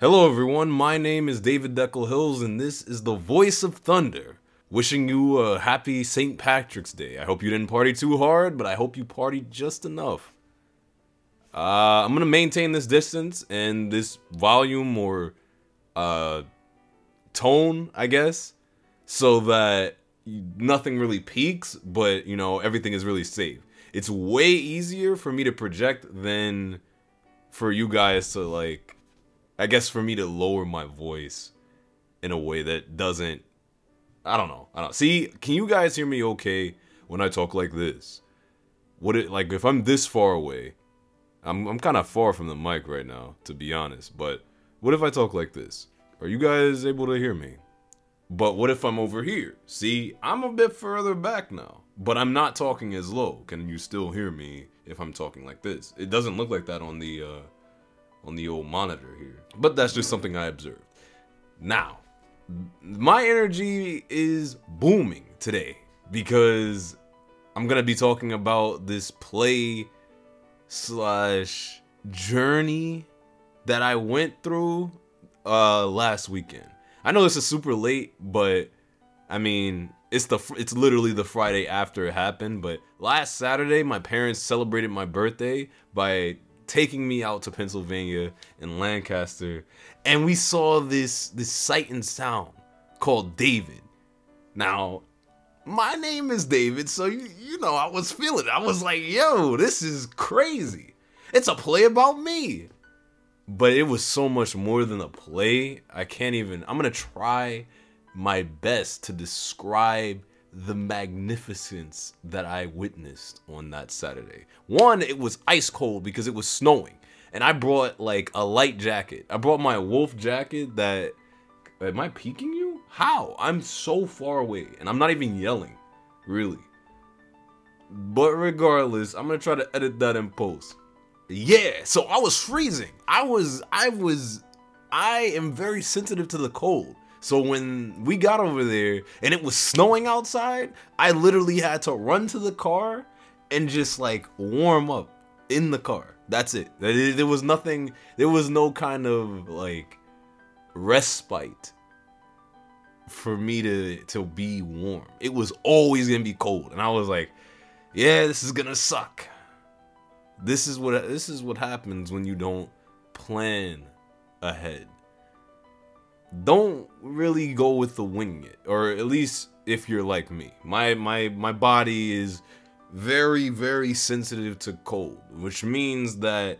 Hello, everyone. My name is David Deckel Hills, and this is the Voice of Thunder. Wishing you a happy St. Patrick's Day. I hope you didn't party too hard, but I hope you partied just enough. Uh, I'm gonna maintain this distance and this volume or uh, tone, I guess, so that nothing really peaks, but you know everything is really safe. It's way easier for me to project than for you guys to like. I guess for me to lower my voice in a way that doesn't. I don't know. I don't see. Can you guys hear me okay when I talk like this? Would it like if I'm this far away? I'm I'm kind of far from the mic right now, to be honest. But what if I talk like this? Are you guys able to hear me? But what if I'm over here? See, I'm a bit further back now, but I'm not talking as low. Can you still hear me if I'm talking like this? It doesn't look like that on the uh on the old monitor here. But that's just something I observed. Now, my energy is booming today because I'm to be talking about this play slash journey that I went through uh last weekend. I know this is super late, but I mean, it's the it's literally the Friday after it happened, but last Saturday my parents celebrated my birthday by taking me out to Pennsylvania in Lancaster and we saw this this sight and sound called David. Now, my name is David, so you, you know, I was feeling it. I was like, yo, this is crazy. It's a play about me. But it was so much more than a play. I can't even, I'm to try my best to describe the magnificence that I witnessed on that Saturday. One, it was ice cold because it was snowing. And I brought like a light jacket. I brought my wolf jacket that. Am I peaking you? How? I'm so far away and I'm not even yelling. Really. But regardless, I'm gonna try to edit that in post. Yeah, so I was freezing. I was, I was, I am very sensitive to the cold. So when we got over there and it was snowing outside, I literally had to run to the car and just like warm up in the car. That's it. There was nothing, there was no kind of like respite for me to to be warm. It was always going to be cold and I was like, yeah, this is going to suck. This is what this is what happens when you don't plan ahead don't really go with the wing it or at least if you're like me. My my my body is very very sensitive to cold which means that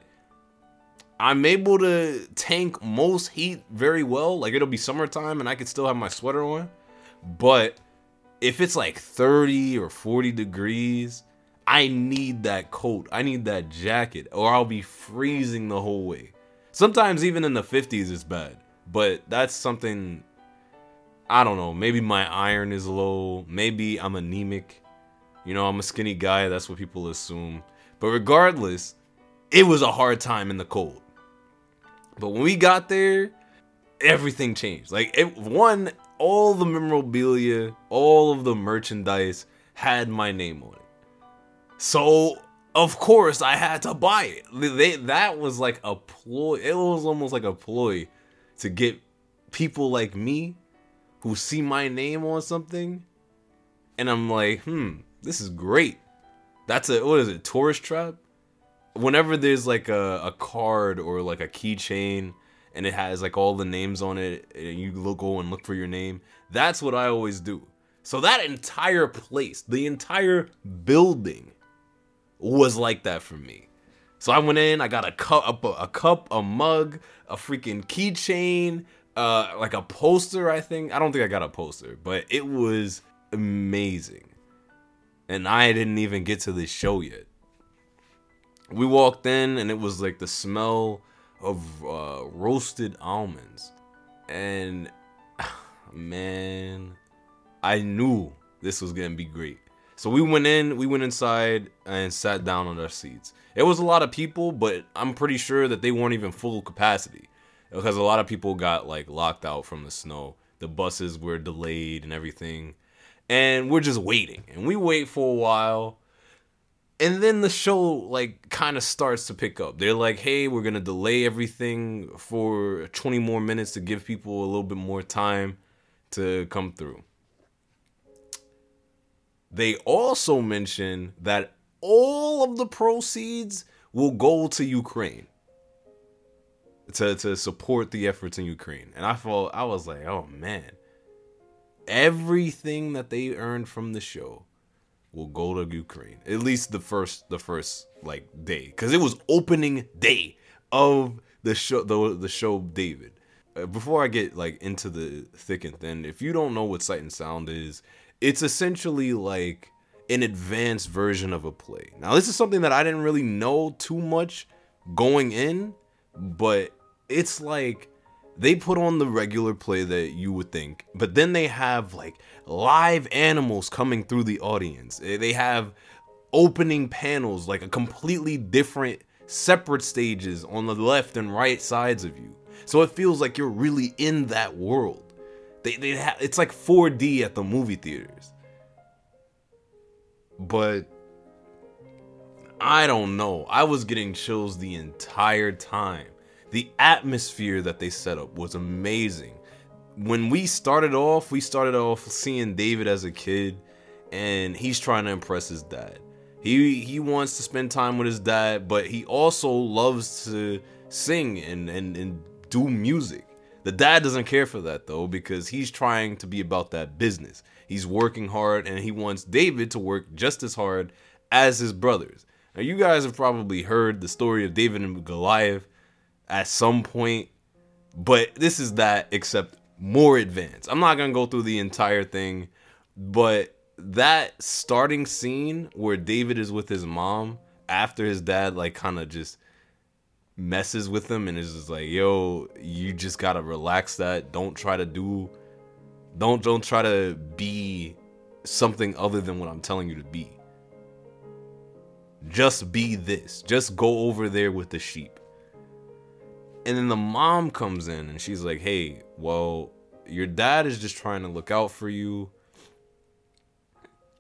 i'm able to tank most heat very well. Like it'll be summertime and i could still have my sweater on but if it's like 30 or 40 degrees i need that coat. I need that jacket or i'll be freezing the whole way. Sometimes even in the 50s is bad but that's something I don't know. Maybe my iron is low. Maybe I'm anemic. You know, I'm a skinny guy. That's what people assume. But regardless, it was a hard time in the cold. But when we got there, everything changed. Like, it, one, all the memorabilia, all of the merchandise had my name on it. So, of course, I had to buy it. They, that was like a ploy. It was almost like a ploy to get people like me who see my name on something and I'm like, hmm, this is great. That's a what is it, tourist trap? Whenever there's like a, a card or like a keychain and it has like all the names on it and you go and look for your name, that's what I always do. So that entire place, the entire building was like that for me. So I went in, I got a cup, a, a cup, a mug, a freaking keychain, uh, like a poster. I think I don't think I got a poster, but it was amazing, and I didn't even get to the show yet. We walked in, and it was like the smell of uh, roasted almonds, and man, I knew this was gonna be great. So we went in, we went inside and sat down on our seats. It was a lot of people, but I'm pretty sure that they weren't even full capacity because a lot of people got like locked out from the snow. The buses were delayed and everything. And we're just waiting. And we wait for a while. and then the show like kind of starts to pick up. They're like, "Hey, we're going to delay everything for 20 more minutes to give people a little bit more time to come through." They also mention that all of the proceeds will go to Ukraine to to support the efforts in Ukraine. And I felt I was like, "Oh man. Everything that they earned from the show will go to Ukraine. At least the first the first like day cuz it was opening day of the show the the show David. Uh, before I get like into the thick and thin, if you don't know what Sight and Sound is, it's essentially like an advanced version of a play. Now, this is something that I didn't really know too much going in, but it's like they put on the regular play that you would think, but then they have like live animals coming through the audience. Eh, they have opening panels, like a completely different, separate stages on the left and right sides of you. So it feels like you're really in that world. They, they ha- it's like 4D at the movie theaters. But I don't know. I was getting chills the entire time. The atmosphere that they set up was amazing. When we started off, we started off seeing David as a kid and he's trying to impress his dad. He he wants to spend time with his dad, but he also loves to sing and and, and do music. The dad doesn't care for that though because he's trying to be about that business. He's working hard and he wants David to work just as hard as his brothers. Now you guys have probably heard the story of David and Goliath at some point, but this is that except more advanced. I'm not going to go through the entire thing, but that starting scene where David is with his mom after his dad like kind of just messes with him and is just like, "Yo, you just got to relax that. Don't try to do don't don't try to be something other than what I'm telling you to be. Just be this. Just go over there with the sheep." And then the mom comes in and she's like, "Hey, well, your dad is just trying to look out for you.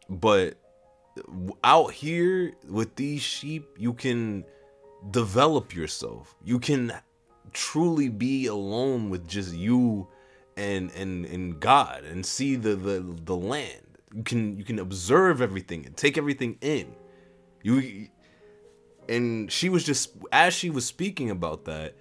But out here with these sheep, you can develop yourself. You can truly be alone with just you and and and God and see the the the land. You can you can observe everything and take everything in. You and she was just as she was speaking about that,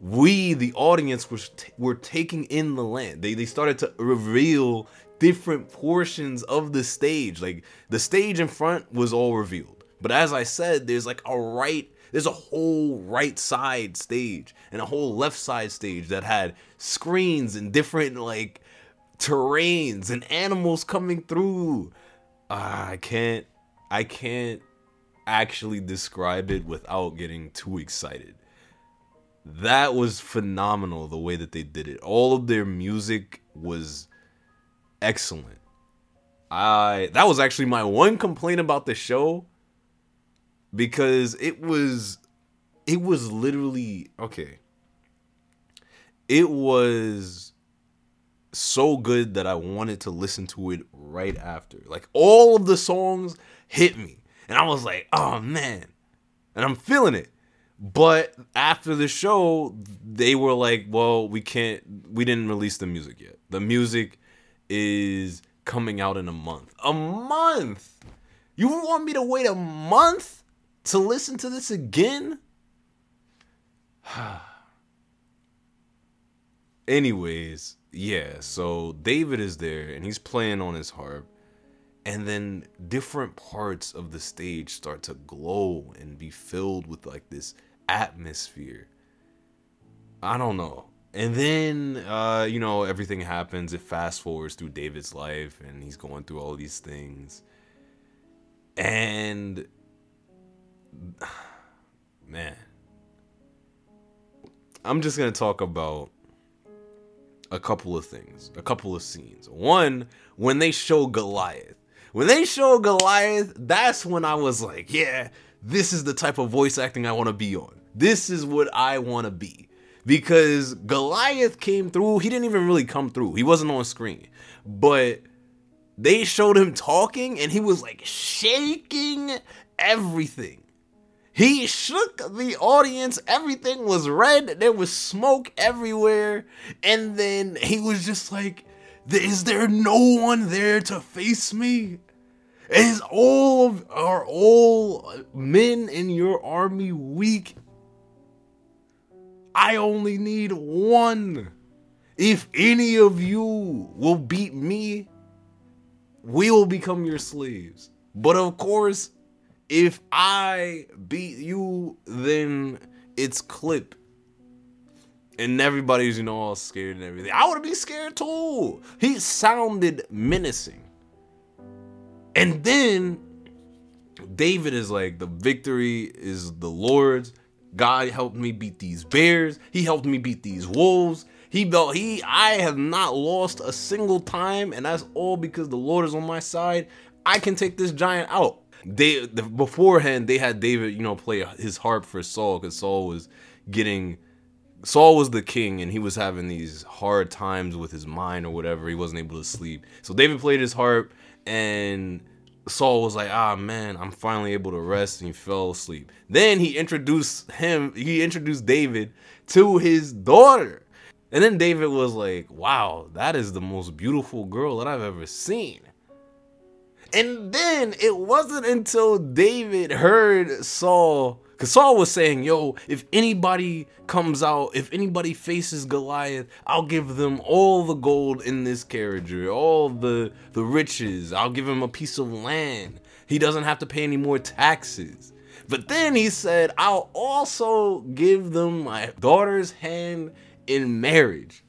we the audience was t- were taking in the land. They they started to reveal different portions of the stage. Like the stage in front was all revealed. But as I said, there's like a right there's a whole right side stage and a whole left side stage that had screens and different like terrains and animals coming through. Uh, I can't I can't actually describe it without getting too excited. That was phenomenal the way that they did it. All of their music was excellent. I that was actually my one complaint about the show because it was it was literally okay. It was so good that I wanted to listen to it right after. Like all of the songs hit me. And I was like, "Oh man." And I'm feeling it. But after the show, they were like, "Well, we can't we didn't release the music yet. The music is coming out in a month." A month. You want me to wait a month? To listen to this again? Anyways, yeah, so David is there and he's playing on his harp. And then different parts of the stage start to glow and be filled with like this atmosphere. I don't know. And then, uh, you know, everything happens. It fast forwards through David's life and he's going through all these things. And man, I'm just gonna talk about a couple of things, a couple of scenes. One, when they show Goliath. When they show Goliath, that's when I was like, yeah, this is the type of voice acting I want to be on. This is what I want to be. Because Goliath came through, he didn't even really come through. He wasn't on screen. But they showed him talking and he was like shaking everything. He shook the audience. Everything was red. There was smoke everywhere. And then he was just like, Is there no one there to face me? Is all of, are all men in your army weak? I only need one. If any of you will beat me, we will become your slaves. But of course, if I beat you, then it's clip. And everybody's, you know, all scared and everything. I would be scared too. He sounded menacing. And then David is like, the victory is the Lord's. God helped me beat these bears. He helped me beat these wolves. He built he I have not lost a single time, and that's all because the Lord is on my side. I can take this giant out they the, beforehand they had David, you know, play his harp for Saul because Saul was getting Saul was the king and he was having these hard times with his mind or whatever. He wasn't able to sleep. So David played his harp and Saul was like, ah man, I'm finally able to rest and he fell asleep. Then he introduced him, he introduced David to his daughter. And then David was like, wow, that is the most beautiful girl that I've ever seen. And then it wasn't until David heard Saul, because Saul was saying, Yo, if anybody comes out, if anybody faces Goliath, I'll give them all the gold in this carriage, all the, the riches. I'll give him a piece of land. He doesn't have to pay any more taxes. But then he said, I'll also give them my daughter's hand in marriage.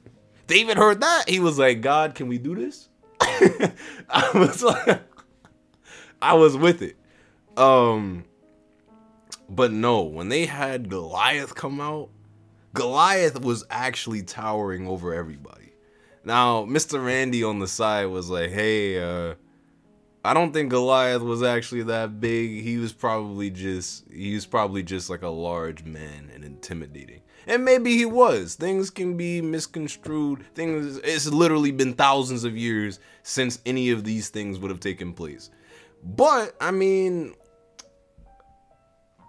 David heard that. He was like, God, can we do this? I was like, I was with it. Um but no, when they had Goliath come out, Goliath was actually towering over everybody. Now, Mr. Randy on the side was like, "Hey, uh I don't think Goliath was actually that big. He was probably just he was probably just like a large man and intimidating. And maybe he was. Things can be misconstrued. Things it's literally been thousands of years since any of these things would have taken place. But I mean,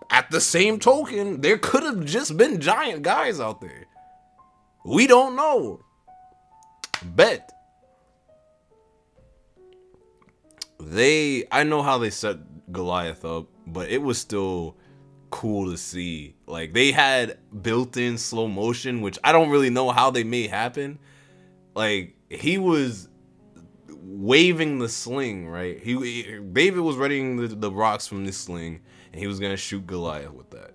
at the same token, there could have just been giant guys out there. We don't know. Bet. They I know how they set Goliath up, but it was still cool to see. Like they had built-in slow motion, which I don't really know how they made happen. Like he was waving the sling, right? He, he David was readying the, the rocks from this sling, and he was gonna shoot Goliath with that.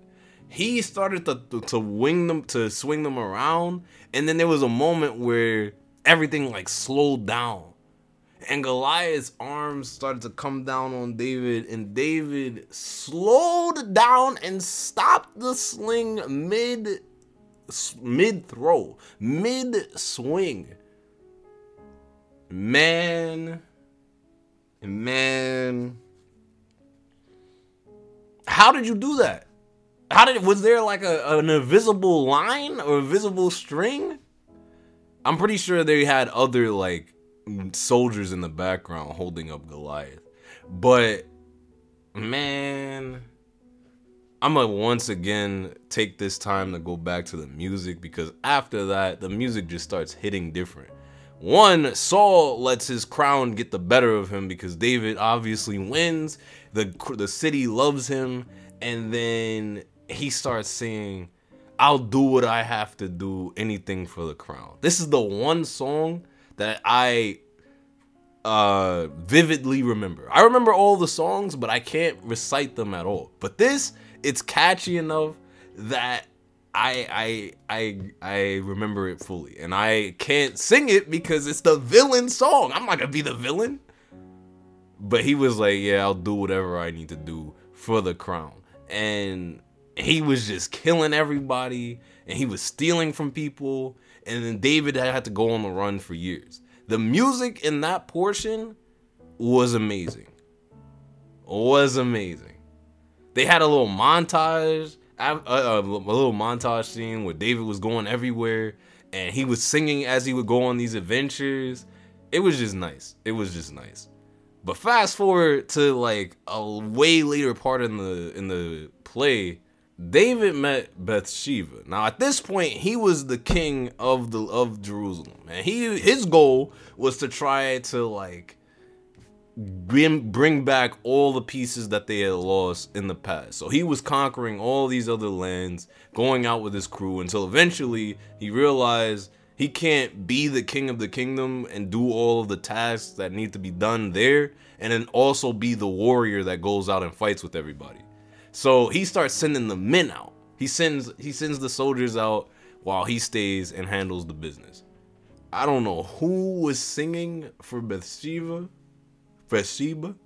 He started to to wing them to swing them around, and then there was a moment where everything like slowed down, and Goliath's arms started to come down on David, and David slowed down and stopped the sling mid mid throw, mid swing Man, man, how did you do that? How did was there like a, an invisible line or invisible string? I'm pretty sure they had other like soldiers in the background holding up Goliath. But man, I'm gonna once again take this time to go back to the music because after that, the music just starts hitting different. One, Saul lets his crown get the better of him because David obviously wins. The the city loves him, and then he starts saying, "I'll do what I have to do, anything for the crown." This is the one song that I uh vividly remember. I remember all the songs, but I can't recite them at all. But this, it's catchy enough that I I I I remember it fully, and I can't sing it because it's the villain song. I'm not gonna be the villain. But he was like, "Yeah, I'll do whatever I need to do for the crown," and he was just killing everybody, and he was stealing from people, and then David had to go on the run for years. The music in that portion was amazing. Was amazing. They had a little montage a, a, uh, uh, a, little montage scene where David was going everywhere and he was singing as he would go on these adventures. It was just nice. It was just nice. But fast forward to like a way later part in the in the play, David met Bathsheba. Now at this point, he was the king of the of Jerusalem, and he his goal was to try to like bring bring back all the pieces that they had lost in the past. So he was conquering all these other lands, going out with his crew until eventually he realized he can't be the king of the kingdom and do all of the tasks that need to be done there and then also be the warrior that goes out and fights with everybody. So he starts sending the men out. He sends he sends the soldiers out while he stays and handles the business. I don't know who was singing for Bathsheba, Bathsheba,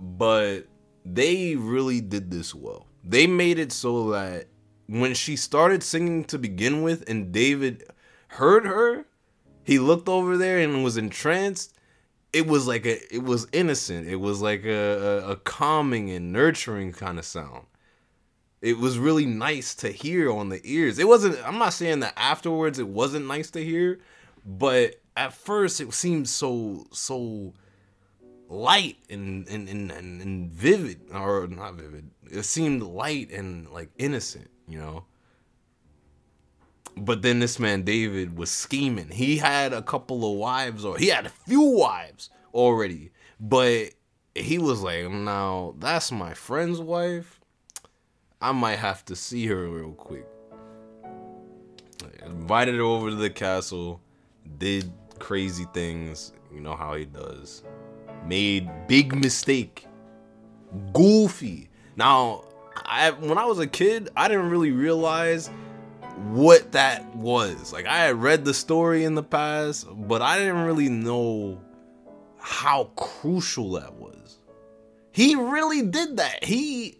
but they really did this well. They made it so that when she started singing to begin with and David heard her, he looked over there and was entranced. It was like a it was innocent. It was like a, a, a calming and nurturing kind of sound. It was really nice to hear on the ears. It wasn't I'm not saying that afterwards it wasn't nice to hear, but at first it seemed so so light and and, and, and vivid or not vivid. It seemed light and like innocent you know. But then this man David was scheming. He had a couple of wives, or he had a few wives already, but he was like, "Now that's my friend's wife. I might have to see her real quick." Invited her over to the castle, did crazy things. You know how he does. Made big mistake. Goofy. Now I when I was a kid, I didn't really realize what that was. Like I had read the story in the past, but I didn't really know how crucial that was. He really did that. He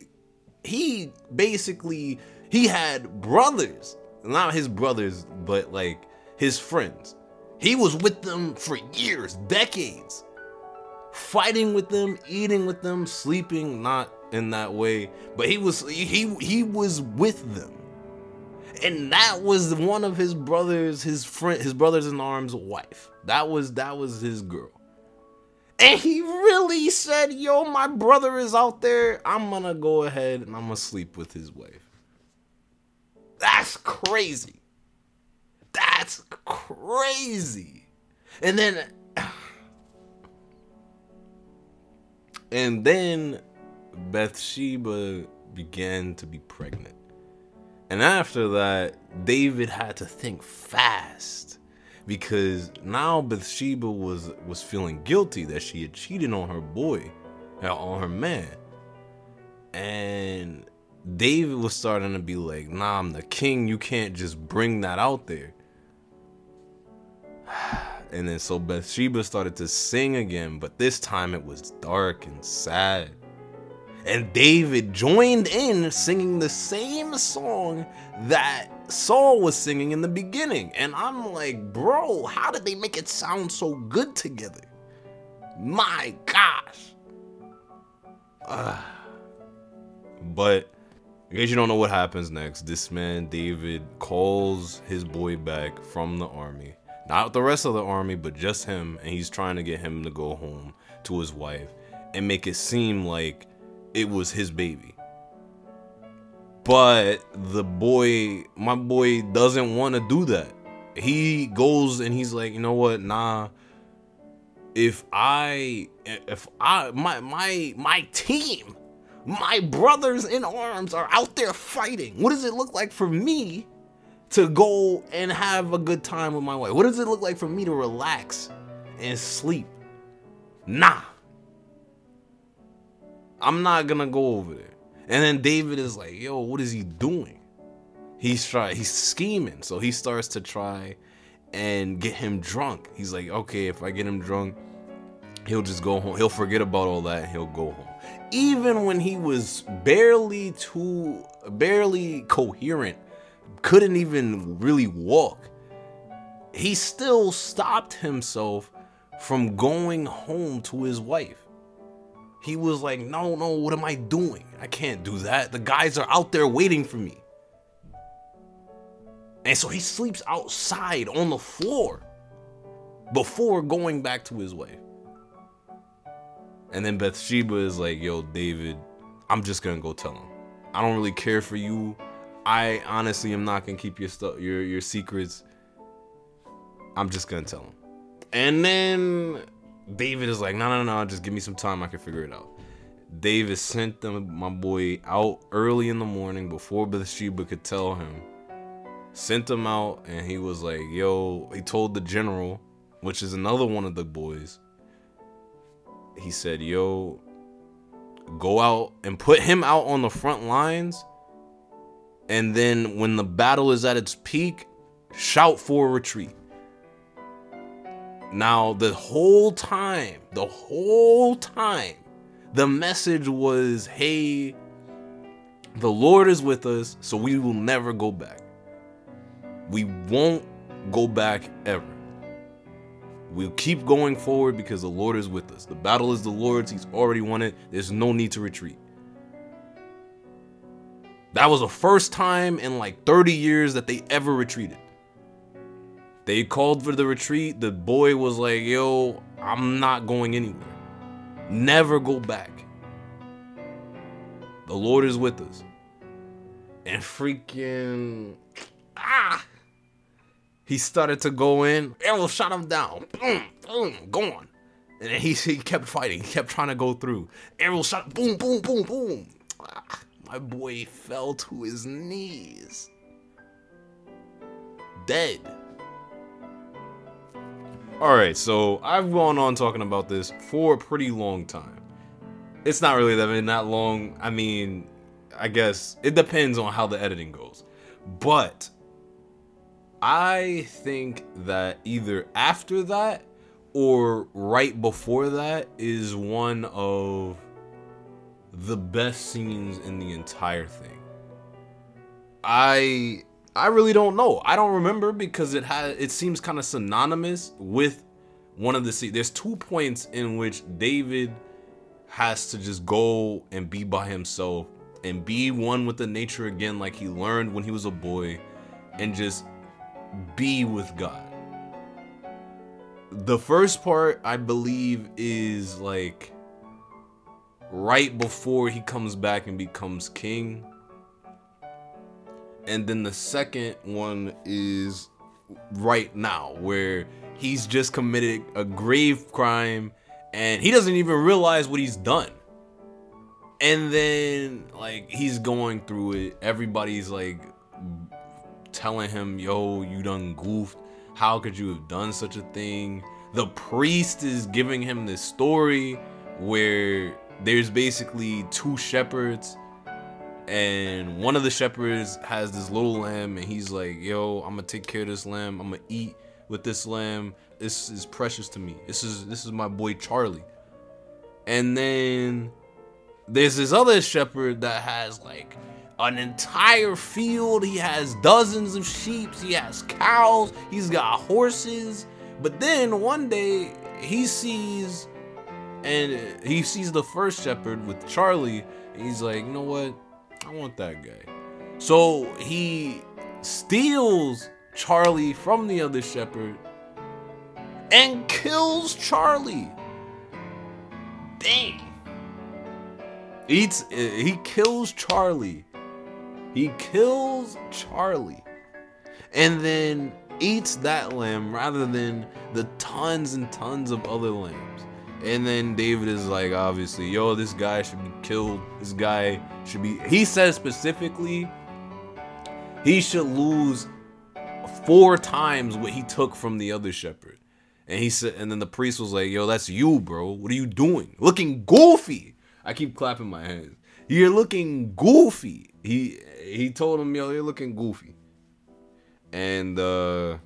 he basically he had brothers, not his brothers, but like his friends. He was with them for years, decades. Fighting with them, eating with them, sleeping, not in that way, but he was he he was with them. And that was one of his brothers, his friend, his brothers in arms wife. That was that was his girl. And he really said, "Yo, my brother is out there. I'm going to go ahead and I'm going to sleep with his wife." That's crazy. That's crazy. And then and then Bathsheba began to be pregnant. And after that, David had to think fast because now Bathsheba was was feeling guilty that she had cheated on her boy, uh, on her man. And David was starting to be like, "Nah, I'm the king. You can't just bring that out there." And then so Bathsheba started to sing again, but this time it was dark and sad and David joined in singing the same song that Saul was singing in the beginning. And I'm like, bro, how did they make it sound so good together? My gosh. Uh, but in case you don't know what happens next, this man, David, calls his boy back from the army. Not the rest of the army, but just him. And he's trying to get him to go home to his wife and make it seem like it was his baby. But the boy, my boy doesn't want to do that. He goes and he's like, you know what? Nah. If I if I my my my team, my brothers in arms are out there fighting. What does it look like for me to go and have a good time with my wife? What does it look like for me to relax and sleep? Nah. I'm not gonna go over there. And then David is like, yo, what is he doing? He's try he's scheming. So he starts to try and get him drunk. He's like, okay, if I get him drunk, he'll just go home. He'll forget about all that. he'll go home. Even when he was barely too barely coherent, couldn't even really walk, he still stopped himself from going home to his wife he was like, no, no, what am I doing? I can't do that. The guys are out there waiting for me. And so he sleeps outside on the floor before going back to his wife. And then Bathsheba is like, yo, David, I'm just gonna go tell him. I don't really care for you. I honestly am not gonna keep your stuff your your secrets. I'm just gonna tell him. And then David is like, no, no, no, just give me some time. I can figure it out. David sent them, my boy out early in the morning before Bathsheba could tell him. Sent him out, and he was like, yo, he told the general, which is another one of the boys. He said, yo, go out and put him out on the front lines. And then when the battle is at its peak, shout for retreat. Now, the whole time, the whole time, the message was hey, the Lord is with us, so we will never go back. We won't go back ever. We'll keep going forward because the Lord is with us. The battle is the Lord's. He's already won it. There's no need to retreat. That was the first time in like 30 years that they ever retreated. They called for the retreat. The boy was like, yo, I'm not going anywhere. Never go back. The Lord is with us. And freaking. Ah! He started to go in. Arrow shot him down. Boom, boom, gone. And then he, he kept fighting. He kept trying to go through. Arrow shot. Boom, boom, boom, boom. Ah, my boy fell to his knees. Dead. All right, so I've gone on talking about this for a pretty long time. It's not really that that long. I mean, I guess it depends on how the editing goes. But I think that either after that or right before that is one of the best scenes in the entire thing. I I really don't know. I don't remember because it has it seems kind of synonymous with one of the scenes. There's two points in which David has to just go and be by himself and be one with the nature again like he learned when he was a boy and just be with God. The first part I believe is like right before he comes back and becomes king. And then the second one is right now where he's just committed a grave crime and he doesn't even realize what he's done. And then like he's going through it. Everybody's like telling him yo you done goofed. How could you have done such a thing? The priest is giving him this story where there's basically two shepherds and one of the shepherds has this little lamb and he's like yo i'm gonna take care of this lamb i'm gonna eat with this lamb. This is precious to me. This is this is my boy charlie. And then there's this other shepherd that has like an entire field. He has dozens of sheep. He has cows. He's got horses. But then one day he sees and he sees the first shepherd with charlie he's like you know what I want that guy. So he steals Charlie from the other shepherd and kills Charlie. Dang. Eats he kills Charlie. He kills Charlie. And then eats that lamb rather than the tons and tons of other lambs. And then David is like, obviously, yo, this guy should be killed. This guy should be. He says specifically, he should lose four times what he took from the other shepherd. And he said, and then the priest was like, yo, that's you, bro. What are you doing? Looking goofy. I keep clapping my hands. You're looking goofy. He he told him, yo, you're looking goofy. And uh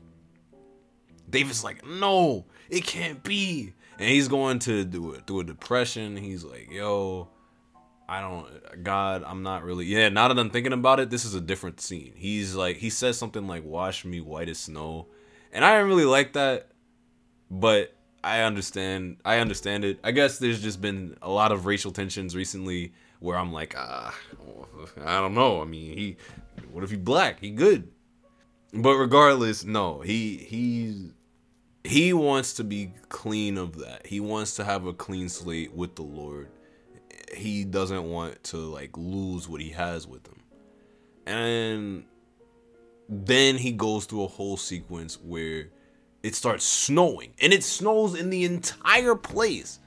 David's like, no, it can't be and he's going to do it through a depression. He's like, yo, I don't, God, I'm not really. Yeah, now that I'm thinking about it, this is a different scene. He's like, he says something like, "Wash me white as snow," and I didn't really like that, but I understand. I understand it. I guess there's just been a lot of racial tensions recently where I'm like, ah, I don't know. I mean, he, what if he black? He good, but regardless, no, he he's he wants to be clean of that. He wants to have a clean slate with the Lord. He doesn't want to like lose what he has with him. And then he goes through a whole sequence where it starts snowing and it snows in the entire place.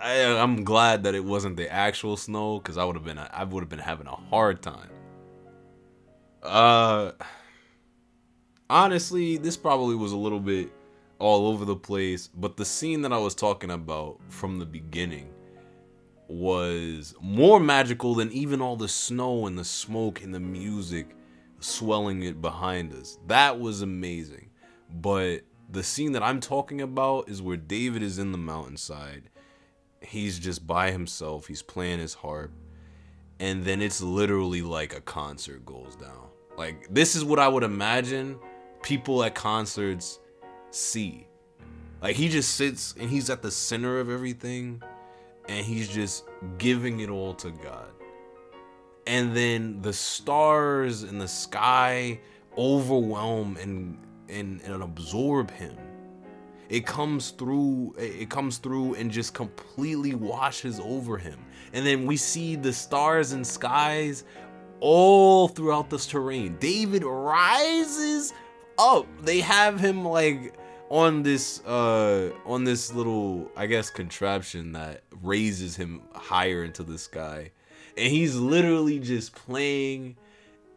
I, am glad that it wasn't the actual snow because I would have been I would have been having a hard time. Uh, honestly, this probably was a little bit all over the place, but the scene that I was talking about from the beginning was more magical than even all the snow and the smoke and the music swelling it behind us. That was amazing. But the scene that I'm talking about is where David is in the mountainside. He's just by himself, he's playing his harp, and then it's literally like a concert goes down. Like, this is what I would imagine people at concerts see. Like, he just sits and he's at the center of everything, and he's just giving it all to God. And then the stars in the sky overwhelm and and, and absorb him. It comes through it comes through and just completely washes over him. And then we see the stars and skies all throughout this terrain. David rises up. They have him like on this uh on this little i guess contraption that raises him higher into the sky and he's literally just playing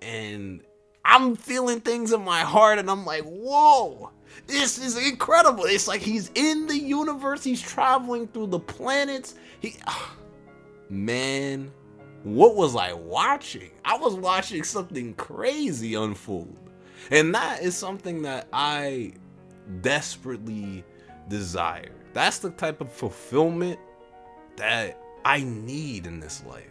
and I'm feeling things in my heart and I'm like, whoa, this is incredible. It's like he's in the universe, he's traveling through the planets. He man, what was I watching? I was watching something crazy unfold. And that is something that I desperately desire. That's the type of fulfillment that I need in this life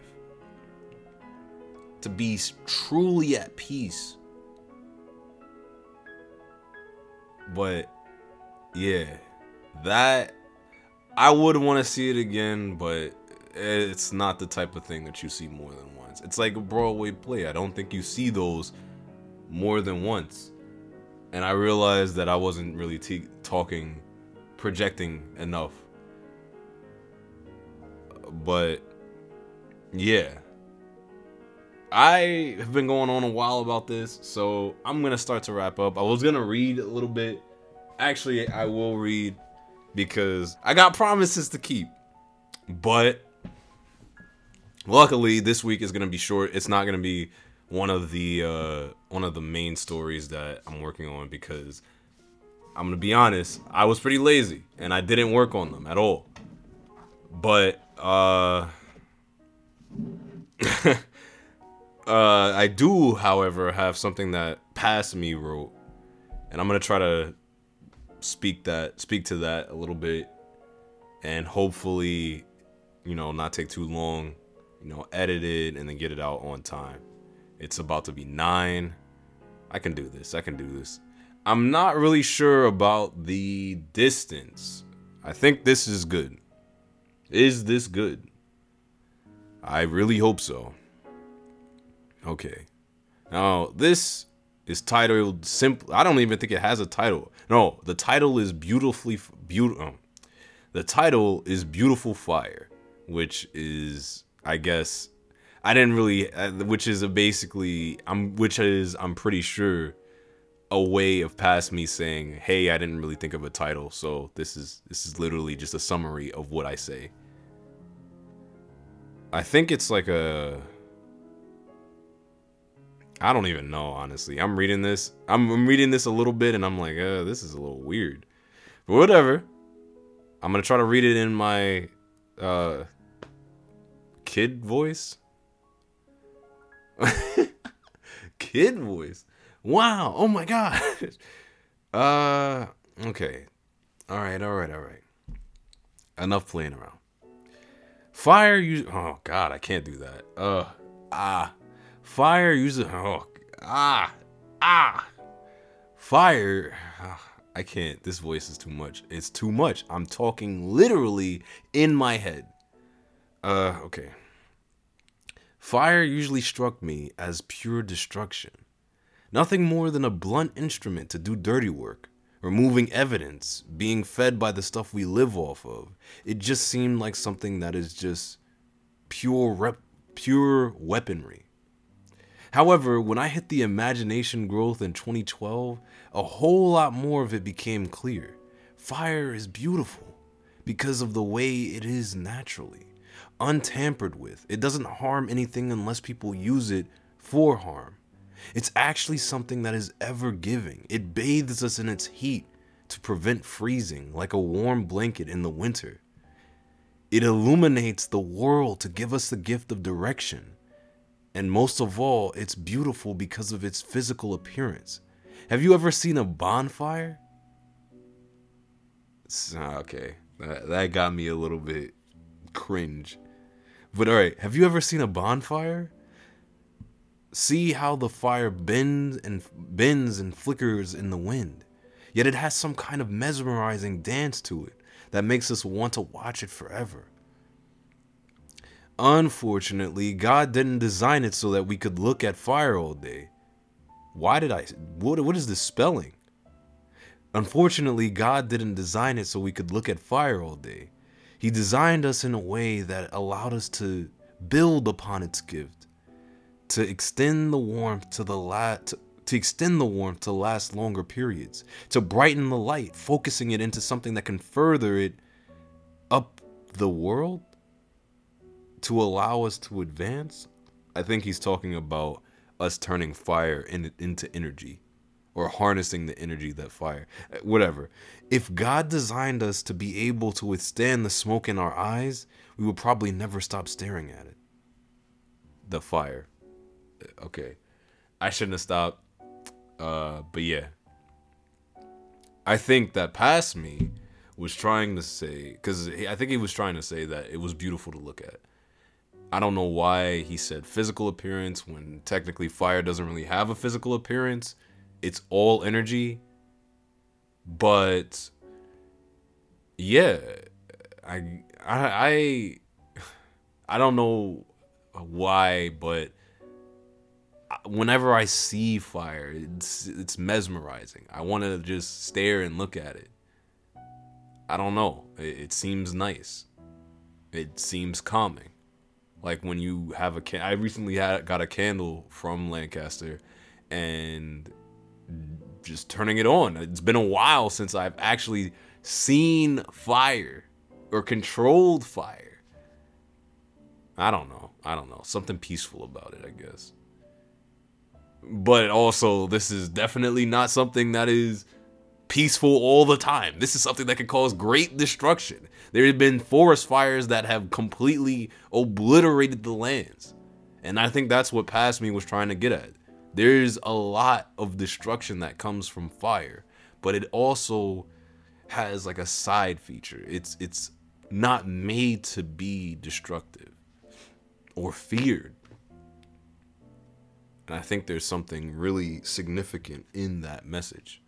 to be truly at peace. But yeah, that I would want to see it again, but it's not the type of thing that you see more than once. It's like a Broadway play. I don't think you see those more than once. And I realized that I wasn't really talking, projecting enough. But yeah, I have been going on a while about this, so I'm gonna start to wrap up. I was gonna read a little bit. Actually, I will read because I got promises to keep. But luckily, this week is gonna be short. It's not gonna be one of the uh, one of the main stories that I'm working on because I'm gonna be honest, I was pretty lazy and I didn't work on them at all. But uh Uh, I do, however, have something that past me wrote, and I'm gonna try to speak that speak to that a little bit, and hopefully, you know, not take too long, you know, edit it and then get it out on time. It's about to be nine. I can do this. I can do this. I'm not really sure about the distance. I think this is good. Is this good? I really hope so. Okay. Now, this is titled simple. I don't even think it has a title. No, the title is beautifully beautiful. Um, the title is Beautiful Fire, which is I guess I didn't really uh, which is basically I'm which is I'm pretty sure a way of past me saying, "Hey, I didn't really think of a title." So this is this is literally just a summary of what I say. I think it's like a I don't even know, honestly. I'm reading this. I'm, I'm reading this a little bit and I'm like, uh, this is a little weird. But whatever. I'm to try to read it in my uh, kid voice. kid voice. Wow. Oh my god. uh okay. All right, all right, all right. Enough playing around. Fire you Oh god, I can't do that. Uh ah Fire uses oh ah ah fire. I can't. This voice is too much. It's too much. I'm talking literally in my head. Uh okay. Fire usually struck me as pure destruction. Nothing more than a blunt instrument to do dirty work, removing evidence, being fed by the stuff we live off of. It just seemed like something that is just pure rep- pure weaponry. However, when I hit the imagination growth in 2012, a whole lot more of it became clear. Fire is beautiful because of the way it is naturally, untampered with. It doesn't harm anything unless people use it for harm. It's actually something that is ever giving. It bathes us in its heat to prevent freezing like a warm blanket in the winter. It illuminates the world to give us the gift of direction. And most of all, it's beautiful because of its physical appearance. Have you ever seen a bonfire? Okay, that, got me a little bit cringe. But alright, have you ever seen a bonfire? See how the fire bends and bends and flickers in the wind. Yet it has some kind of mesmerizing dance to it that makes us want to watch it forever. Unfortunately, God didn't design it so that we could look at fire all day. Why did I what what is this spelling? Unfortunately, God didn't design it so we could look at fire all day. He designed us in a way that allowed us to build upon its gift to extend the warmth to the la- to, to extend the warmth to last longer periods, to brighten the light, focusing it into something that can further it up the world to allow us to advance. I think he's talking about us turning fire in, into energy or harnessing the energy that fire whatever if god designed us to be able to withstand the smoke in our eyes we would probably never stop staring at it the fire okay. I shouldn't have stopped. Uh, but yeah. I think that past me was trying to say, because I think he was trying to say that it was beautiful to look at. I don't know why he said physical appearance when technically fire doesn't really have a physical appearance. It's all energy. But yeah, I I I don't know why, but whenever I see fire, it's it's mesmerizing. I want to just stare and look at it. I don't know. It, it, seems nice. It seems calming. Like when you have a can. I recently had got a candle from Lancaster, and just turning it on. It's been a while since I've actually seen fire or controlled fire. I don't know. I don't know. Something peaceful about it, I guess but also this is definitely not something that is peaceful all the time. This is something that can cause great destruction. There have been forest fires that have completely obliterated the lands. And I think that's what Past Me was trying to get at. There's a lot of destruction that comes from fire, but it also has like a side feature. It's it's not made to be destructive or feared. And I think there's something really significant in that message.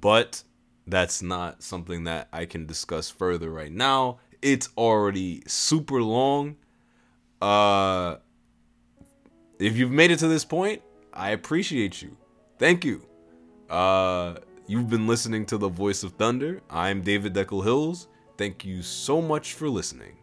But that's not something that I can discuss further right now. It's already super long. Uh if you've made it to this point, I appreciate you. Thank you. Uh you've been listening to The Voice of Thunder. I'm David Deckel Hills. Thank you so much for listening.